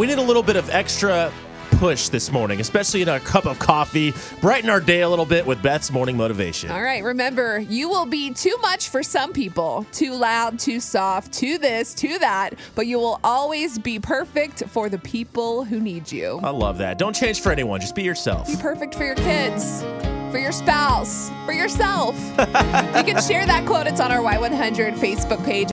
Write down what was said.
We need a little bit of extra push this morning, especially in a cup of coffee. Brighten our day a little bit with Beth's morning motivation. All right, remember, you will be too much for some people. Too loud, too soft, too this, too that, but you will always be perfect for the people who need you. I love that. Don't change for anyone, just be yourself. Be perfect for your kids, for your spouse, for yourself. you can share that quote. It's on our Y100 Facebook page.